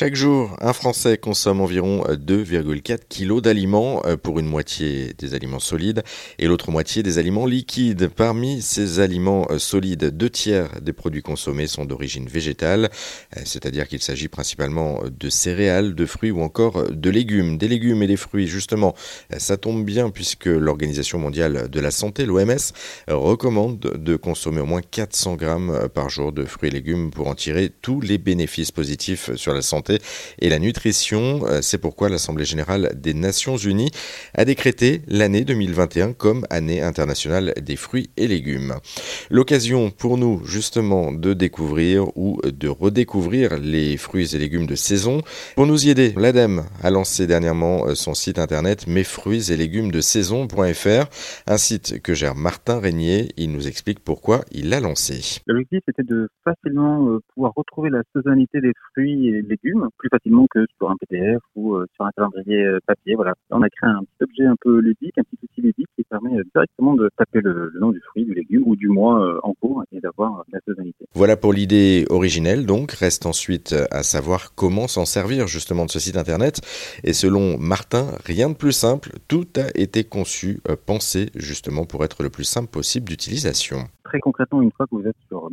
Chaque jour, un Français consomme environ 2,4 kg d'aliments euh, pour une moitié des aliments solides et l'autre moitié des aliments liquides. Parmi ces aliments euh, solides, deux tiers des produits consommés sont d'origine végétale, euh, c'est-à-dire qu'il s'agit principalement de céréales, de fruits ou encore de légumes. Des légumes et des fruits, justement, ça tombe bien puisque l'Organisation mondiale de la santé, l'OMS, recommande de consommer au moins 400 grammes par jour de fruits et légumes pour en tirer tous les bénéfices positifs sur la santé et la nutrition. Euh, c'est pourquoi l'Assemblée générale des Nations unies a décrété l'année 2021 comme année internationale des fruits et légumes. L'occasion pour nous justement de découvrir ou de redécouvrir les fruits et légumes de saison. Pour nous y aider, l'ADEME a lancé dernièrement euh, son site internet mes fruits et légumes de saison.fr, un site que gère Martin Régnier. Il nous explique pourquoi il l'a lancé. L'objectif était de facilement euh, pouvoir retrouver la saisonnalité des fruits et légumes plus facilement que sur un PDF ou euh, sur un calendrier euh, papier. Voilà. On a créé un petit objet un peu ludique, un petit outil ludique qui permet euh, directement de taper le, nom du fruit, du légume ou du mois en cours et d'avoir la saisonnalité. Voilà pour l'idée originelle. Donc, reste ensuite à savoir comment s'en servir justement de ce site internet. Et selon Martin, rien de plus simple. Tout a été conçu, pensé justement pour être le plus simple possible d'utilisation très concrètement, une fois que vous êtes sur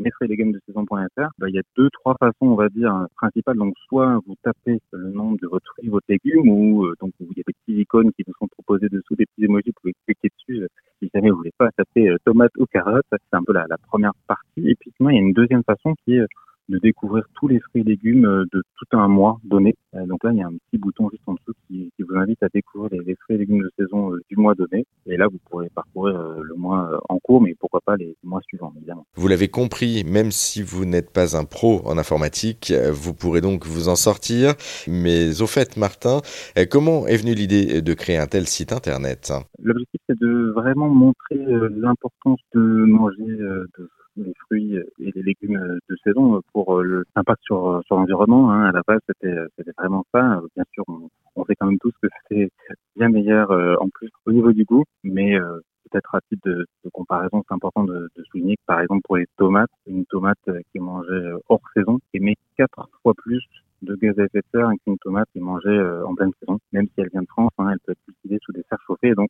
saison.fr, bah, il y a deux, trois façons, on va dire, principales. Donc, soit vous tapez le nom de votre fruit, votre légume, ou euh, donc il y a des petites icônes qui vous sont proposées dessous, des petits emojis, vous pouvez cliquer dessus euh, si jamais vous voulez pas taper euh, tomate ou carotte. C'est un peu la, première partie. Et puis, sinon, il y a une deuxième façon qui est de découvrir tous les fruits et légumes de tout un mois donné. Donc là, il y a un petit bouton juste en dessous qui, vous invite à découvrir les, fruits et légumes de saison du mois donné. Et là, vous pourrez parcourir cours, mais pourquoi pas les mois suivants, évidemment. Vous l'avez compris, même si vous n'êtes pas un pro en informatique, vous pourrez donc vous en sortir. Mais au fait, Martin, comment est venue l'idée de créer un tel site internet? L'objectif, c'est de vraiment montrer l'importance de manger de les fruits et les légumes de saison pour euh, l'impact sur, sur l'environnement. Hein. À la base, c'était, c'était vraiment ça. Bien sûr, on, on sait quand même tous que c'est bien meilleur euh, en plus au niveau du goût, mais euh, peut-être à titre de comparaison, c'est important de, souligner que par exemple pour les tomates, une tomate qui est mangée hors saison émet quatre fois plus de gaz à effet de serre qu'une tomate est mangée euh, en pleine saison. Même si elle vient de France, hein, elle peut être cultivée sous des serres chauffées, donc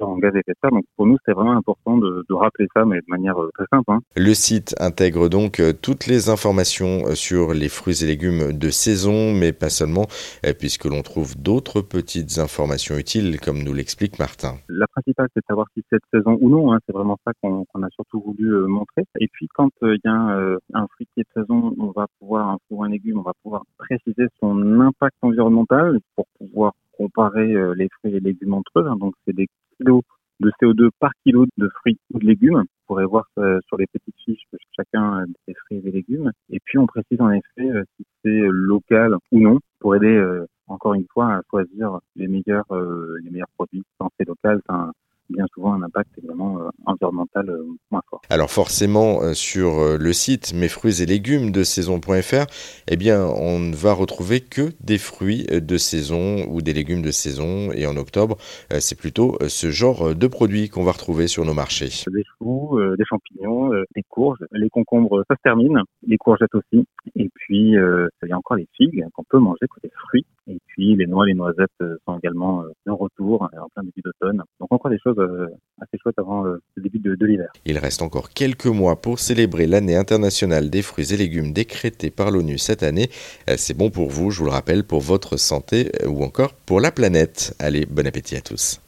en gaz de serre. Donc pour nous, c'est vraiment important de, de, rappeler ça, mais de manière euh, très simple. Hein. Le site intègre donc euh, toutes les informations sur les fruits et légumes de saison, mais pas seulement, puisque l'on trouve d'autres petites informations utiles, comme nous l'explique Martin. La principale, c'est de savoir si c'est de saison ou non. Hein. C'est vraiment ça qu'on a surtout voulu montrer. Et puis, quand il y a un fruit qui est de saison, on va pouvoir, un fruit ou un légume, on va pouvoir préciser son impact environnemental pour pouvoir comparer euh, les fruits et légumes entre eux. Hein. Donc, c'est des de CO2 par kilo de fruits ou de légumes. Vous pourrez voir euh, sur les petites fiches de chacun des fruits et des légumes. Et puis, on précise en effet euh, si c'est local ou non pour aider encore une fois à choisir les meilleurs les meilleurs produits. Quand c'est local, bien souvent un impact évidemment euh, environnemental euh, moins fort. Alors forcément euh, sur le site mes fruits et légumes de saison.fr, eh bien on ne va retrouver que des fruits de saison ou des légumes de saison. Et en octobre, c'est plutôt ce genre de produits qu'on va retrouver sur nos marchés. Des choux, des champignons, des courges, les concombres ça se termine, les courgettes aussi. Et puis il y a encore les figues qu'on peut manger côté fruits. Et les noix, les noisettes sont également en retour en plein début d'automne. Donc encore des choses euh, assez chouette avant euh, le début de, de l'hiver. Il reste encore quelques mois pour célébrer l'année internationale des fruits et légumes décrétée par l'ONU cette année. Euh, c'est bon pour vous, je vous le rappelle, pour votre santé ou encore pour la planète. Allez, bon appétit à tous.